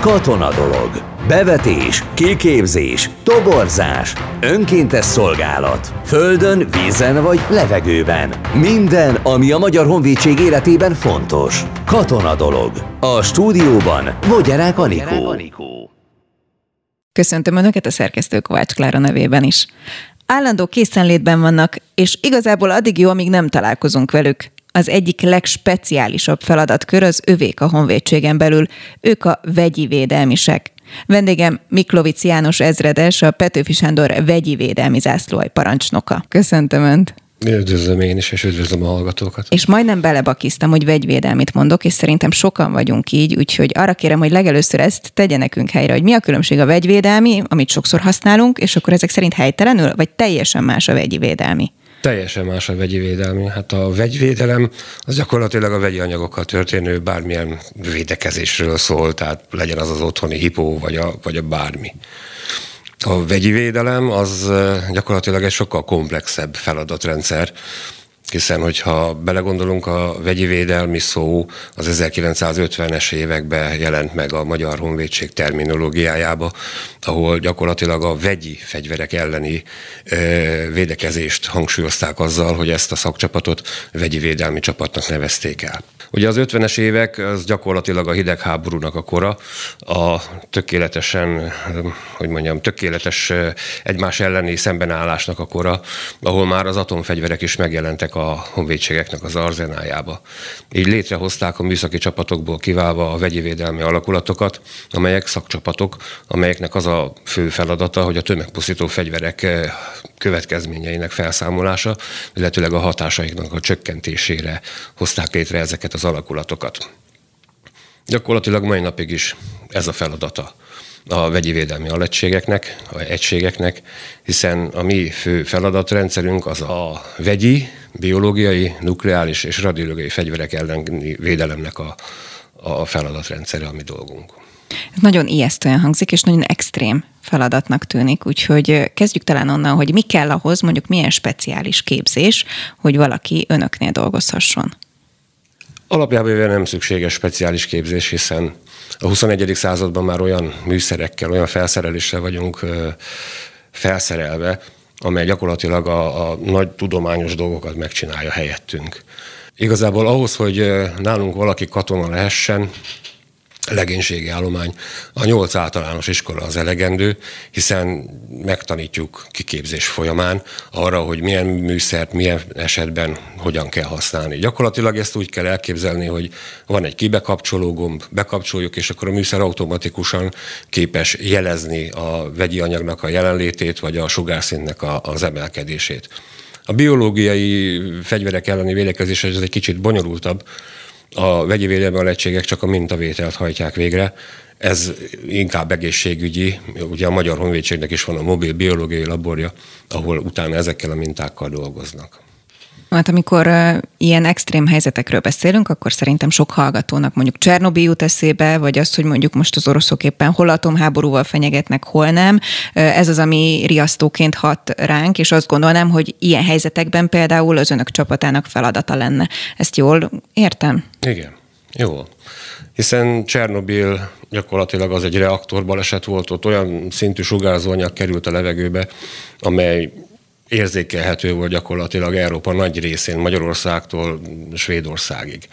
Katona dolog. Bevetés, kiképzés, toborzás, önkéntes szolgálat. Földön, vízen vagy levegőben. Minden, ami a Magyar Honvédség életében fontos. Katona dolog. A stúdióban Vogyarák Anikó. Köszöntöm Önöket a szerkesztő Kovács Klára nevében is. Állandó készenlétben vannak, és igazából addig jó, amíg nem találkozunk velük az egyik legspeciálisabb feladatkör az övék a honvédségen belül. Ők a vegyi védelmisek. Vendégem Miklovic János ezredes, a Petőfi Sándor vegyi védelmi zászlóaj parancsnoka. Köszöntöm Önt! Üdvözlöm én is, és üdvözlöm a hallgatókat. És majdnem belebakiztam, hogy vegyvédelmit mondok, és szerintem sokan vagyunk így, úgyhogy arra kérem, hogy legelőször ezt tegye nekünk helyre, hogy mi a különbség a vegyvédelmi, amit sokszor használunk, és akkor ezek szerint helytelenül, vagy teljesen más a vegyi védelmi? Teljesen más a vegyi védelmi. Hát a vegyvédelem az gyakorlatilag a vegyi anyagokkal történő bármilyen védekezésről szól, tehát legyen az az otthoni hipó, vagy a, vagy a bármi. A vegyi védelem az gyakorlatilag egy sokkal komplexebb feladatrendszer, hiszen hogyha belegondolunk, a vegyi védelmi szó az 1950-es években jelent meg a Magyar Honvédség terminológiájába, ahol gyakorlatilag a vegyi fegyverek elleni ö, védekezést hangsúlyozták azzal, hogy ezt a szakcsapatot vegyi védelmi csapatnak nevezték el. Ugye az 50-es évek az gyakorlatilag a hidegháborúnak a kora, a tökéletesen, hogy mondjam, tökéletes egymás elleni szembenállásnak a kora, ahol már az atomfegyverek is megjelentek a honvédségeknek az arzenájába. Így létrehozták a műszaki csapatokból kiválva a vegyi védelmi alakulatokat, amelyek szakcsapatok, amelyeknek az a fő feladata, hogy a tömegpusztító fegyverek következményeinek felszámolása, illetőleg a hatásaiknak a csökkentésére hozták létre ezeket az alakulatokat. Gyakorlatilag mai napig is ez a feladata a vegyi védelmi alegységeknek, a egységeknek, hiszen a mi fő feladatrendszerünk az a vegyi, biológiai, nukleáris és radiológiai fegyverek elleni védelemnek a, a feladatrendszere, ami dolgunk. Ez nagyon ijesztően hangzik, és nagyon extrém feladatnak tűnik, úgyhogy kezdjük talán onnan, hogy mi kell ahhoz, mondjuk milyen speciális képzés, hogy valaki önöknél dolgozhasson. Alapjában nem szükséges speciális képzés, hiszen a 21. században már olyan műszerekkel, olyan felszereléssel vagyunk felszerelve, amely gyakorlatilag a, a nagy tudományos dolgokat megcsinálja helyettünk. Igazából ahhoz, hogy nálunk valaki katona lehessen, legénységi állomány. A nyolc általános iskola az elegendő, hiszen megtanítjuk kiképzés folyamán arra, hogy milyen műszert, milyen esetben hogyan kell használni. Gyakorlatilag ezt úgy kell elképzelni, hogy van egy kibekapcsoló gomb, bekapcsoljuk, és akkor a műszer automatikusan képes jelezni a vegyi anyagnak a jelenlétét, vagy a sugárszintnek a, az emelkedését. A biológiai fegyverek elleni védekezés ez egy kicsit bonyolultabb, a vegyi védelmi alegységek csak a mintavételt hajtják végre, ez inkább egészségügyi, ugye a Magyar Honvédségnek is van a mobil biológiai laborja, ahol utána ezekkel a mintákkal dolgoznak. Hát amikor uh, ilyen extrém helyzetekről beszélünk, akkor szerintem sok hallgatónak mondjuk Csernobi jut eszébe, vagy az, hogy mondjuk most az oroszok éppen hol atomháborúval fenyegetnek, hol nem. Uh, ez az, ami riasztóként hat ránk, és azt gondolnám, hogy ilyen helyzetekben például az önök csapatának feladata lenne. Ezt jól értem? Igen, jó. Hiszen Csernobil gyakorlatilag az egy reaktorbaleset volt, ott olyan szintű sugárzóanyag került a levegőbe, amely érzékelhető volt gyakorlatilag Európa nagy részén, Magyarországtól Svédországig.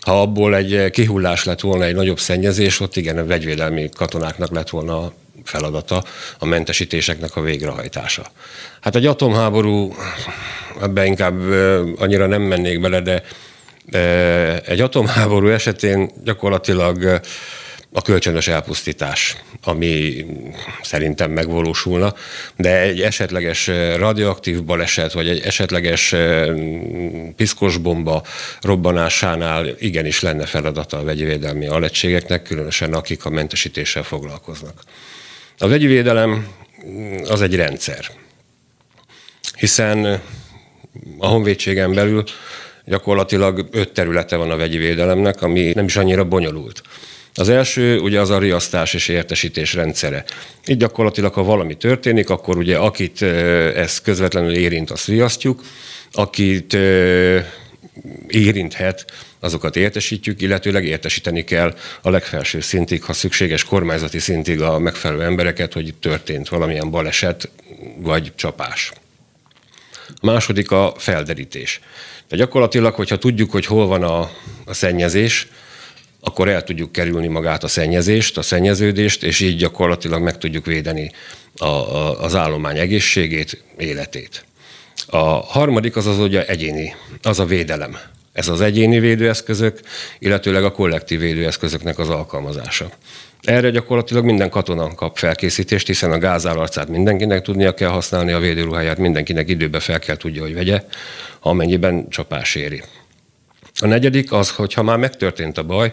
Ha abból egy kihullás lett volna, egy nagyobb szennyezés, ott igen, a vegyvédelmi katonáknak lett volna a feladata, a mentesítéseknek a végrehajtása. Hát egy atomháború, ebbe inkább annyira nem mennék bele, de egy atomháború esetén gyakorlatilag a kölcsönös elpusztítás, ami szerintem megvalósulna, de egy esetleges radioaktív baleset, vagy egy esetleges piszkos bomba robbanásánál igenis lenne feladata a vegyivédelmi alegységeknek, különösen akik a mentesítéssel foglalkoznak. A vegyivédelem az egy rendszer, hiszen a honvédségen belül gyakorlatilag öt területe van a vegyi védelemnek, ami nem is annyira bonyolult. Az első ugye az a riasztás és értesítés rendszere. Itt gyakorlatilag, ha valami történik, akkor ugye akit ez közvetlenül érint, azt riasztjuk, akit érinthet, azokat értesítjük, illetőleg értesíteni kell a legfelső szintig, ha szükséges kormányzati szintig a megfelelő embereket, hogy történt valamilyen baleset vagy csapás. A második a felderítés. De gyakorlatilag, hogyha tudjuk, hogy hol van a, a szennyezés, akkor el tudjuk kerülni magát a szennyezést, a szennyeződést, és így gyakorlatilag meg tudjuk védeni a, a, az állomány egészségét, életét. A harmadik az az ugye egyéni, az a védelem. Ez az egyéni védőeszközök, illetőleg a kollektív védőeszközöknek az alkalmazása. Erre gyakorlatilag minden katona kap felkészítést, hiszen a gázálarcát mindenkinek tudnia kell használni, a védőruháját mindenkinek időbe fel kell tudja, hogy vegye, amennyiben csapás éri. A negyedik az, hogy ha már megtörtént a baj,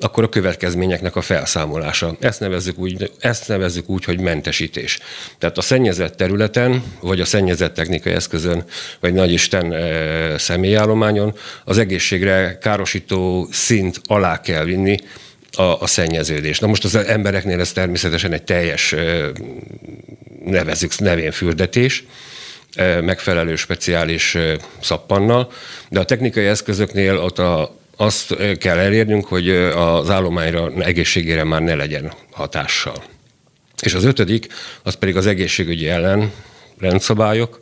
akkor a következményeknek a felszámolása. Ezt nevezzük úgy, ezt nevezzük úgy, hogy mentesítés. Tehát a szennyezett területen, vagy a szennyezett technikai eszközön, vagy nagy Isten e, személyállományon az egészségre károsító szint alá kell vinni a, a szennyeződés. Na most az embereknél ez természetesen egy teljes, e, nevezzük nevén fürdetés, megfelelő speciális szappannal, de a technikai eszközöknél ott a, azt kell elérnünk, hogy az állományra, egészségére már ne legyen hatással. És az ötödik, az pedig az egészségügyi ellen rendszabályok,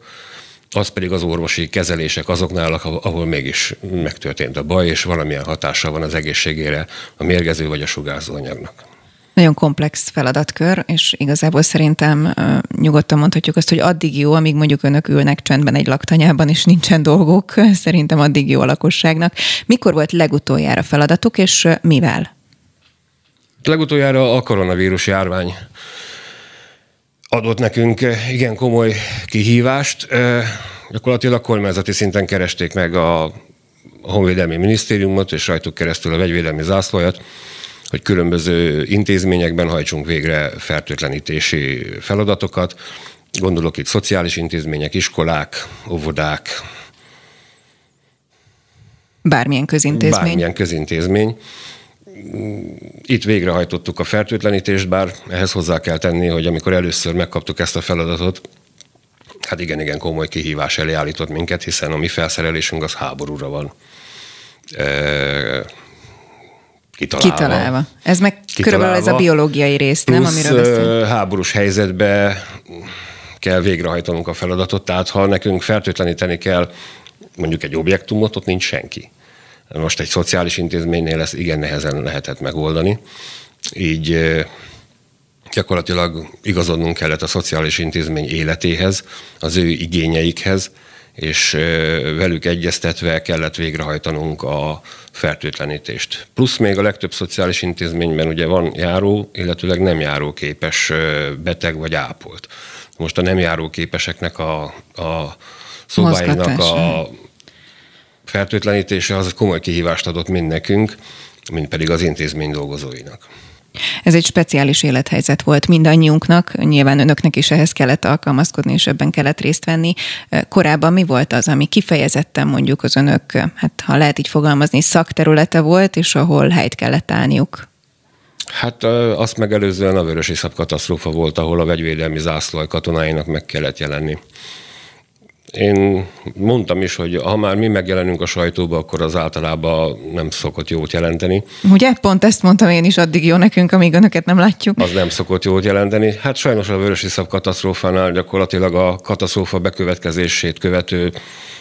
az pedig az orvosi kezelések azoknál, ahol mégis megtörtént a baj, és valamilyen hatással van az egészségére a mérgező vagy a sugárzó anyagnak. Nagyon komplex feladatkör, és igazából szerintem nyugodtan mondhatjuk azt, hogy addig jó, amíg mondjuk önök ülnek csendben egy laktanyában, és nincsen dolgok, szerintem addig jó a lakosságnak. Mikor volt legutoljára feladatuk, és mivel? Legutoljára a koronavírus járvány adott nekünk igen komoly kihívást. Gyakorlatilag kormányzati szinten keresték meg a Honvédelmi Minisztériumot, és rajtuk keresztül a vegyvédelmi zászlóját, hogy különböző intézményekben hajtsunk végre fertőtlenítési feladatokat. Gondolok itt szociális intézmények, iskolák, óvodák. Bármilyen közintézmény. Bármilyen közintézmény. Itt végrehajtottuk a fertőtlenítést, bár ehhez hozzá kell tenni, hogy amikor először megkaptuk ezt a feladatot, hát igen, igen komoly kihívás elé állított minket, hiszen a mi felszerelésünk az háborúra van kitalálva. Kitalálva. Ez meg kitalálva. körülbelül ez a biológiai rész, nem? Amiről beszél? háborús helyzetbe kell végrehajtanunk a feladatot, tehát ha nekünk fertőtleníteni kell mondjuk egy objektumot, ott nincs senki. Most egy szociális intézménynél ezt igen nehezen lehetett megoldani. Így gyakorlatilag igazodnunk kellett a szociális intézmény életéhez, az ő igényeikhez, és velük egyeztetve kellett végrehajtanunk a fertőtlenítést. Plusz még a legtöbb szociális intézményben ugye van járó, illetőleg nem járóképes beteg vagy ápolt. Most a nem járóképeseknek a, a szobáinak a fertőtlenítése az komoly kihívást adott mind nekünk, mint pedig az intézmény dolgozóinak. Ez egy speciális élethelyzet volt mindannyiunknak, nyilván önöknek is ehhez kellett alkalmazkodni, és ebben kellett részt venni. Korábban mi volt az, ami kifejezetten mondjuk az önök, hát ha lehet így fogalmazni, szakterülete volt, és ahol helyt kellett állniuk? Hát azt megelőzően a Vörösi katasztrófa volt, ahol a vegyvédelmi zászló katonáinak meg kellett jelenni. Én mondtam is, hogy ha már mi megjelenünk a sajtóba, akkor az általában nem szokott jót jelenteni. Ugye? Pont ezt mondtam én is, addig jó nekünk, amíg önöket nem látjuk. Az nem szokott jót jelenteni. Hát sajnos a Vörösi Szab katasztrófánál gyakorlatilag a katasztrófa bekövetkezését követő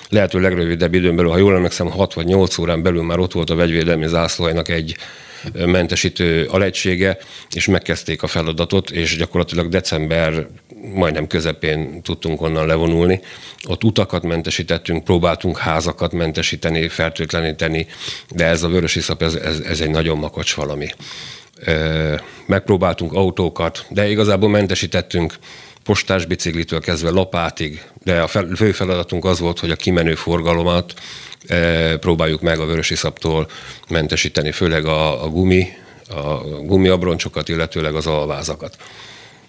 lehető legrövidebb időn belül, ha jól emlékszem, 6 vagy 8 órán belül már ott volt a vegyvédelmi zászlóajnak egy mentesítő alegysége, és megkezdték a feladatot, és gyakorlatilag december majdnem közepén tudtunk onnan levonulni. Ott utakat mentesítettünk, próbáltunk házakat mentesíteni, fertőtleníteni, de ez a vörös iszap, ez, ez, ez egy nagyon makacs valami. Megpróbáltunk autókat, de igazából mentesítettünk postás biciklitől kezdve lapátig, de a fő feladatunk az volt, hogy a kimenő forgalomat próbáljuk meg a vörösiszaptól mentesíteni, főleg a, a gumi, a gumiabroncsokat, illetőleg az alvázakat.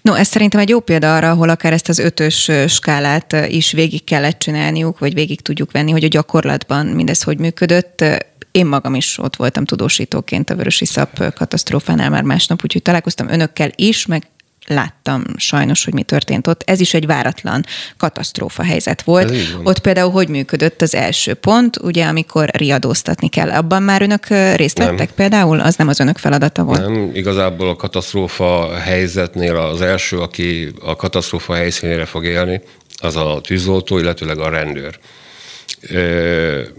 No, ez szerintem egy jó példa arra, ahol akár ezt az ötös skálát is végig kellett csinálniuk, vagy végig tudjuk venni, hogy a gyakorlatban mindez hogy működött. Én magam is ott voltam tudósítóként a Vörösi Szap katasztrófánál már másnap, úgyhogy találkoztam önökkel is, meg láttam sajnos, hogy mi történt ott. Ez is egy váratlan katasztrófa helyzet volt. Ott például hogy működött az első pont, ugye, amikor riadóztatni kell. Abban már önök részt vettek nem. például? Az nem az önök feladata volt? Nem, igazából a katasztrófa helyzetnél az első, aki a katasztrófa helyszínére fog élni, az a tűzoltó, illetőleg a rendőr.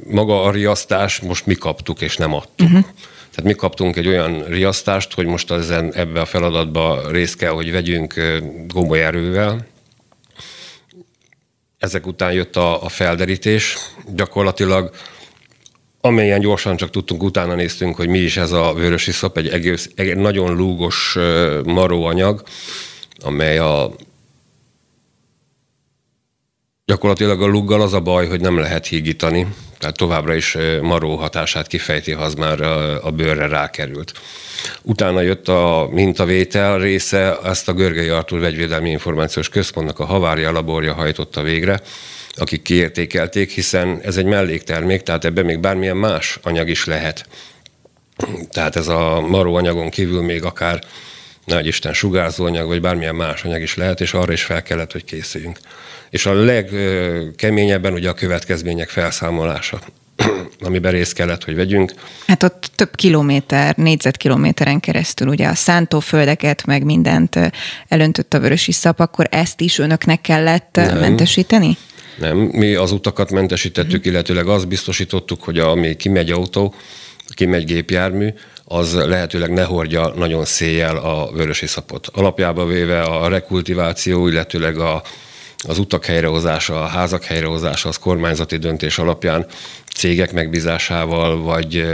Maga a riasztás most mi kaptuk, és nem adtuk. Uh-huh. Tehát mi kaptunk egy olyan riasztást, hogy most ezen, ebbe a feladatba részt kell, hogy vegyünk gomoly erővel. Ezek után jött a, a felderítés. Gyakorlatilag amelyen gyorsan csak tudtunk, utána néztünk, hogy mi is ez a vörösi szop, egy, egész, egy nagyon lúgos maróanyag, amely a Gyakorlatilag a luggal az a baj, hogy nem lehet hígítani, tehát továbbra is maró hatását kifejti, ha az már a bőrre rákerült. Utána jött a mintavétel része, ezt a Görgei Artur Vegyvédelmi Információs Központnak a Havária laborja hajtotta végre, akik kiértékelték, hiszen ez egy melléktermék, tehát ebben még bármilyen más anyag is lehet. Tehát ez a maró anyagon kívül még akár nagy Isten sugárzóanyag, vagy bármilyen más anyag is lehet, és arra is fel kellett, hogy készüljünk és a legkeményebben ugye a következmények felszámolása amiben részt kellett, hogy vegyünk. Hát ott több kilométer, négyzetkilométeren keresztül ugye a szántóföldeket, meg mindent elöntött a vörösi szap, akkor ezt is önöknek kellett Nem. mentesíteni? Nem, mi az utakat mentesítettük, uh-huh. illetőleg azt biztosítottuk, hogy ami kimegy autó, kimegy gépjármű, az lehetőleg ne hordja nagyon széjjel a vörösi szapot. Alapjába véve a rekultiváció, illetőleg a az utak helyrehozása, a házak helyrehozása az kormányzati döntés alapján cégek megbízásával, vagy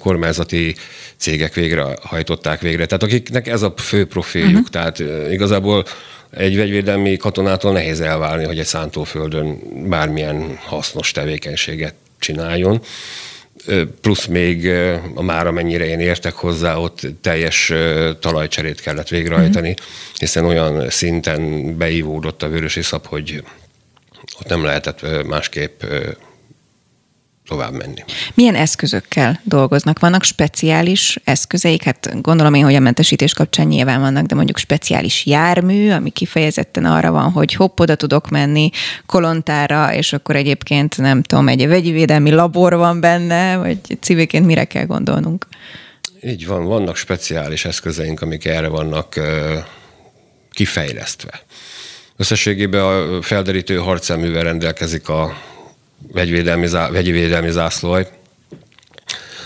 kormányzati cégek végrehajtották végre. Tehát akiknek ez a fő profiljuk. Uh-huh. Tehát igazából egy vegyvédelmi katonától nehéz elválni, hogy egy szántóföldön bármilyen hasznos tevékenységet csináljon plusz még már amennyire én értek hozzá, ott teljes talajcserét kellett végrehajtani, mm-hmm. hiszen olyan szinten beívódott a vörösi szap, hogy ott nem lehetett másképp tovább menni. Milyen eszközökkel dolgoznak? Vannak speciális eszközeik? Hát gondolom én, hogy a mentesítés kapcsán nyilván vannak, de mondjuk speciális jármű, ami kifejezetten arra van, hogy hopp, oda tudok menni kolontára, és akkor egyébként nem tudom, egy vegyi védelmi labor van benne, vagy civilként mire kell gondolnunk? Így van, vannak speciális eszközeink, amik erre vannak kifejlesztve. Összességében a felderítő harcelművel rendelkezik a vegyvédelmi, vegyi védelmi zászlóaj,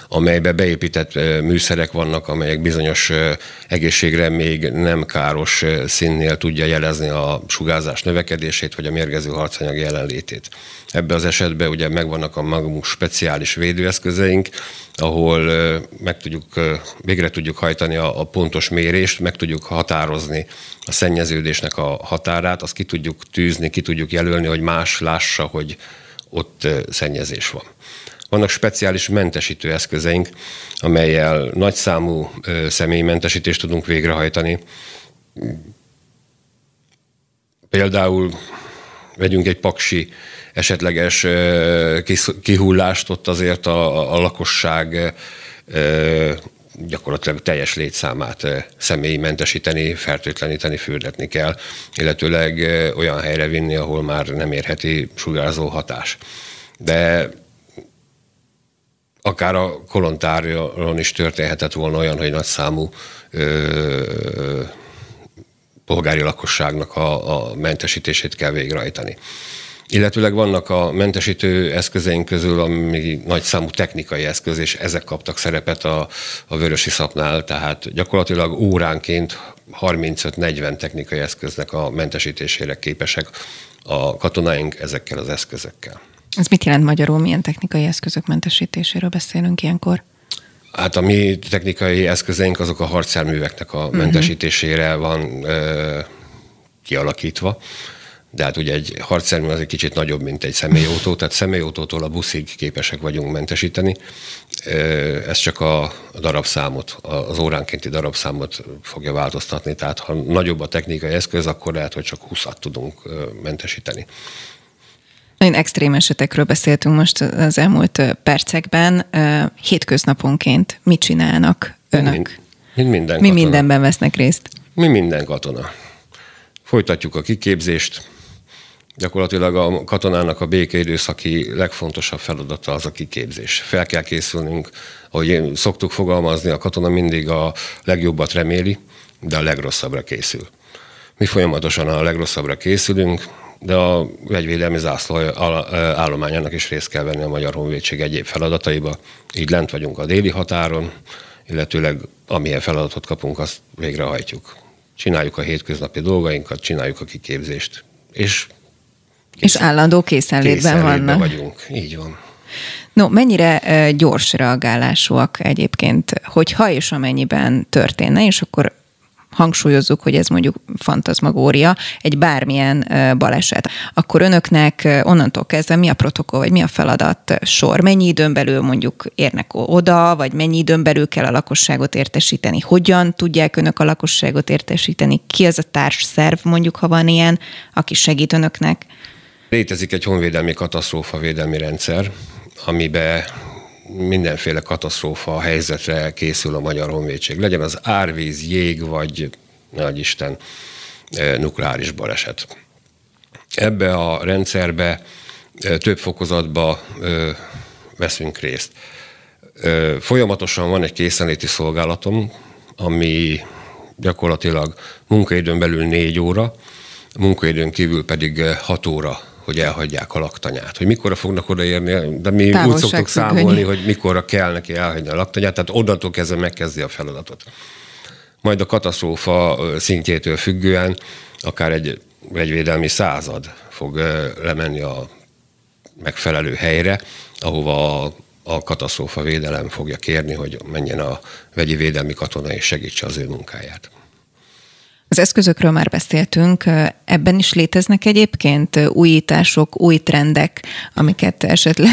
amelybe beépített műszerek vannak, amelyek bizonyos egészségre még nem káros színnél tudja jelezni a sugárzás növekedését, vagy a mérgező harcanyag jelenlétét. Ebbe az esetben ugye megvannak a magunk speciális védőeszközeink, ahol meg tudjuk, végre tudjuk hajtani a, a pontos mérést, meg tudjuk határozni a szennyeződésnek a határát, azt ki tudjuk tűzni, ki tudjuk jelölni, hogy más lássa, hogy ott szennyezés van. Vannak speciális mentesítő eszközeink, amelyel nagyszámú személymentesítést tudunk végrehajtani. Például vegyünk egy paksi esetleges kihullást, ott azért a, a lakosság gyakorlatilag teljes létszámát személyi mentesíteni, fertőtleníteni, fürdetni kell, illetőleg olyan helyre vinni, ahol már nem érheti sugárzó hatás. De akár a kolontáron is történhetett volna olyan, hogy nagy számú ö, polgári lakosságnak a, a mentesítését kell végrehajtani. Illetőleg vannak a mentesítő eszközeink közül, ami nagy számú technikai eszköz, és ezek kaptak szerepet a, a vörösi szapnál, tehát gyakorlatilag óránként 35-40 technikai eszköznek a mentesítésére képesek a katonáink ezekkel az eszközökkel. Ez mit jelent magyarul? Milyen technikai eszközök mentesítéséről beszélünk ilyenkor? Hát a mi technikai eszközeink azok a harcjárműveknek a mhm. mentesítésére van ö, kialakítva de hát ugye egy harcszermű az egy kicsit nagyobb, mint egy személyautó, tehát személyautótól a buszig képesek vagyunk mentesíteni. Ez csak a darabszámot, az óránkénti darabszámot fogja változtatni, tehát ha nagyobb a technikai eszköz, akkor lehet, hogy csak 20 tudunk mentesíteni. Nagyon extrém esetekről beszéltünk most az elmúlt percekben. Hétköznaponként mit csinálnak önök? Mind, mind minden Mi mindenben vesznek részt? Mi minden katona. Folytatjuk a kiképzést. Gyakorlatilag a katonának a békeidőszaki legfontosabb feladata az a kiképzés. Fel kell készülnünk, ahogy szoktuk fogalmazni, a katona mindig a legjobbat reméli, de a legrosszabbra készül. Mi folyamatosan a legrosszabbra készülünk, de a vegyvédelmi zászló állományának is részt kell venni a Magyar Honvédség egyéb feladataiba. Így lent vagyunk a déli határon, illetőleg amilyen feladatot kapunk, azt végrehajtjuk. Csináljuk a hétköznapi dolgainkat, csináljuk a kiképzést. És, és állandó készenlétben, készenlétben vannak. vagyunk. Így van. No, mennyire gyors reagálásúak egyébként, hogy ha és amennyiben történne, és akkor hangsúlyozzuk, hogy ez mondjuk fantazmagória, egy bármilyen baleset, akkor önöknek onnantól kezdve mi a protokoll, vagy mi a feladat sor? Mennyi időn belül mondjuk érnek oda, vagy mennyi időn belül kell a lakosságot értesíteni? Hogyan tudják önök a lakosságot értesíteni? Ki az a társszerv, mondjuk, ha van ilyen, aki segít önöknek? Létezik egy honvédelmi katasztrófavédelmi rendszer, amiben mindenféle katasztrófa helyzetre készül a Magyar Honvédség. Legyen az árvíz, jég, vagy nagy Isten nukleáris baleset. Ebbe a rendszerbe több fokozatba veszünk részt. Folyamatosan van egy készenléti szolgálatom, ami gyakorlatilag munkaidőn belül négy óra, munkaidőn kívül pedig hat óra hogy elhagyják a laktanyát. Hogy mikorra fognak odaérni, de mi úgy szoktuk számolni, hogy mikorra kell neki elhagyni a laktanyát, tehát onnantól kezdve megkezdi a feladatot. Majd a katasztrófa szintjétől függően akár egy vegyvédelmi század fog lemenni a megfelelő helyre, ahova a, a katasztrófa védelem fogja kérni, hogy menjen a vegyi védelmi katona és segítse az ő munkáját. Az eszközökről már beszéltünk, ebben is léteznek egyébként újítások, új trendek, amiket esetleg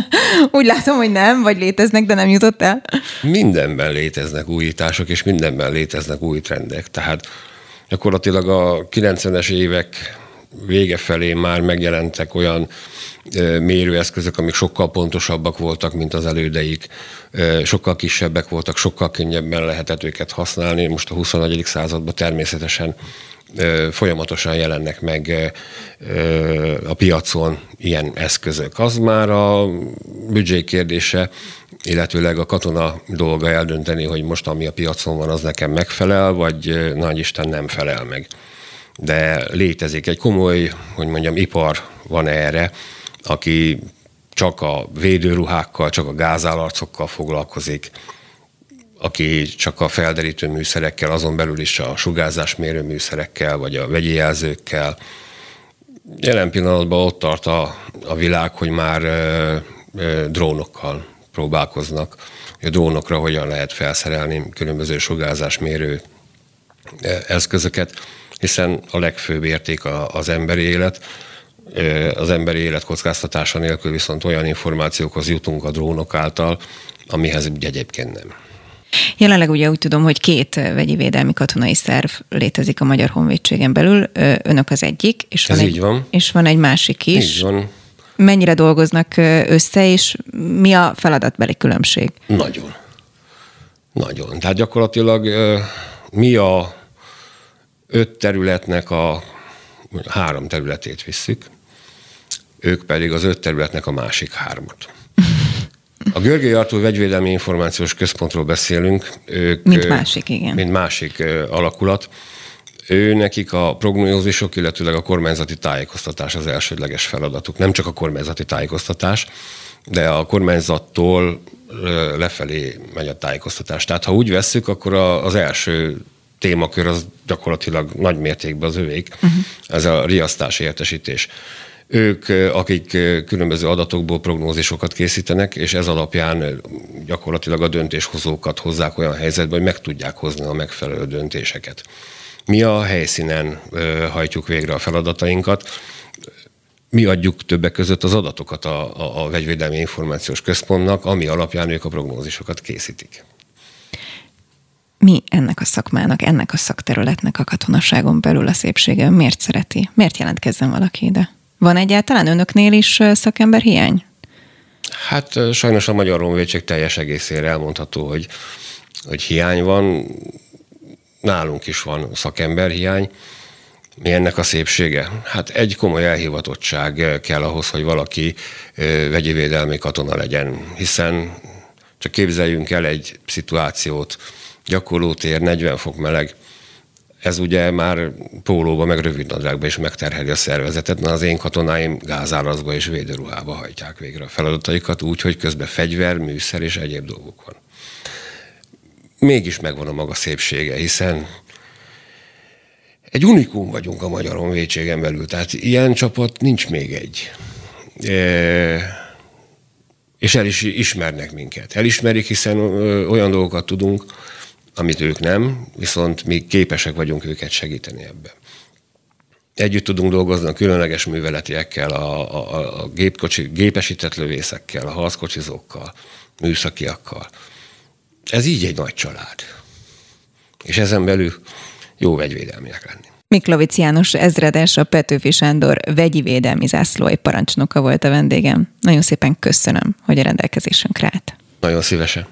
úgy látom, hogy nem, vagy léteznek, de nem jutott el? Mindenben léteznek újítások, és mindenben léteznek új trendek. Tehát gyakorlatilag a 90-es évek vége felé már megjelentek olyan mérőeszközök, amik sokkal pontosabbak voltak, mint az elődeik, sokkal kisebbek voltak, sokkal könnyebben lehetett őket használni. Most a 21. században természetesen folyamatosan jelennek meg a piacon ilyen eszközök. Az már a büdzsé kérdése, illetőleg a katona dolga eldönteni, hogy most ami a piacon van, az nekem megfelel, vagy nagy Isten nem felel meg. De létezik egy komoly, hogy mondjam, ipar van erre, aki csak a védőruhákkal, csak a gázállarcokkal foglalkozik, aki csak a felderítő műszerekkel, azon belül is a sugárzásmérő műszerekkel, vagy a vegyi jelzőkkel. Jelen pillanatban ott tart a, a világ, hogy már ö, ö, drónokkal próbálkoznak. A drónokra hogyan lehet felszerelni különböző sugárzásmérő eszközöket, hiszen a legfőbb érték az emberi élet, az emberi élet kockáztatása nélkül viszont olyan információkhoz jutunk a drónok által, amihez ugye egyébként nem. Jelenleg ugye úgy tudom, hogy két vegyi védelmi katonai szerv létezik a Magyar Honvédségen belül. Önök az egyik, és van, Ez egy, így van. és van egy másik is. Így van. Mennyire dolgoznak össze, és mi a feladatbeli különbség? Nagyon. Nagyon. Tehát gyakorlatilag mi a öt területnek a három területét visszük, ők pedig az öt területnek a másik hármat. A Görgei Artúr Vegyvédelmi Információs Központról beszélünk. Ők, mint másik, igen. Mint másik alakulat. Ő nekik a prognózisok, illetőleg a kormányzati tájékoztatás az elsődleges feladatuk. Nem csak a kormányzati tájékoztatás, de a kormányzattól lefelé megy a tájékoztatás. Tehát ha úgy vesszük, akkor az első témakör az gyakorlatilag nagy mértékben az övék. Uh-huh. Ez a riasztási értesítés. Ők, akik különböző adatokból prognózisokat készítenek, és ez alapján gyakorlatilag a döntéshozókat hozzák olyan helyzetbe, hogy meg tudják hozni a megfelelő döntéseket. Mi a helyszínen hajtjuk végre a feladatainkat, mi adjuk többek között az adatokat a, a, a Vegyvédelmi Információs Központnak, ami alapján ők a prognózisokat készítik. Mi ennek a szakmának, ennek a szakterületnek a katonaságon belül a szépsége? Miért szereti? Miért jelentkezzen valaki ide? Van egyáltalán önöknél is szakember hiány? Hát sajnos a Magyar Honvédség teljes egészére elmondható, hogy, hogy hiány van. Nálunk is van szakember hiány. Mi ennek a szépsége? Hát egy komoly elhivatottság kell ahhoz, hogy valaki vegyi védelmi katona legyen, hiszen csak képzeljünk el egy szituációt, gyakorlótér, 40 fok meleg, ez ugye már pólóba, meg rövidnadrágba is megterheli a szervezetet, na az én katonáim gázárazba és védőruhába hajtják végre a feladataikat úgy, hogy közben fegyver, műszer és egyéb dolgok van. Mégis megvan a maga szépsége, hiszen egy unikum vagyunk a Magyar Honvédségen belül, tehát ilyen csapat nincs még egy. E- és el is ismernek minket. Elismerik, hiszen olyan dolgokat tudunk, amit ők nem, viszont mi képesek vagyunk őket segíteni ebben. Együtt tudunk dolgozni a különleges műveletiekkel, a, a, a gépkocsi, gépesített lövészekkel, a harckocsizókkal, műszakiakkal. Ez így egy nagy család. És ezen belül jó vegyvédelmiek lenni. Miklavic János ezredes, a Petőfi Sándor vegyi védelmi zászlói parancsnoka volt a vendégem. Nagyon szépen köszönöm, hogy a rendelkezésünkre állt. Nagyon szívesen.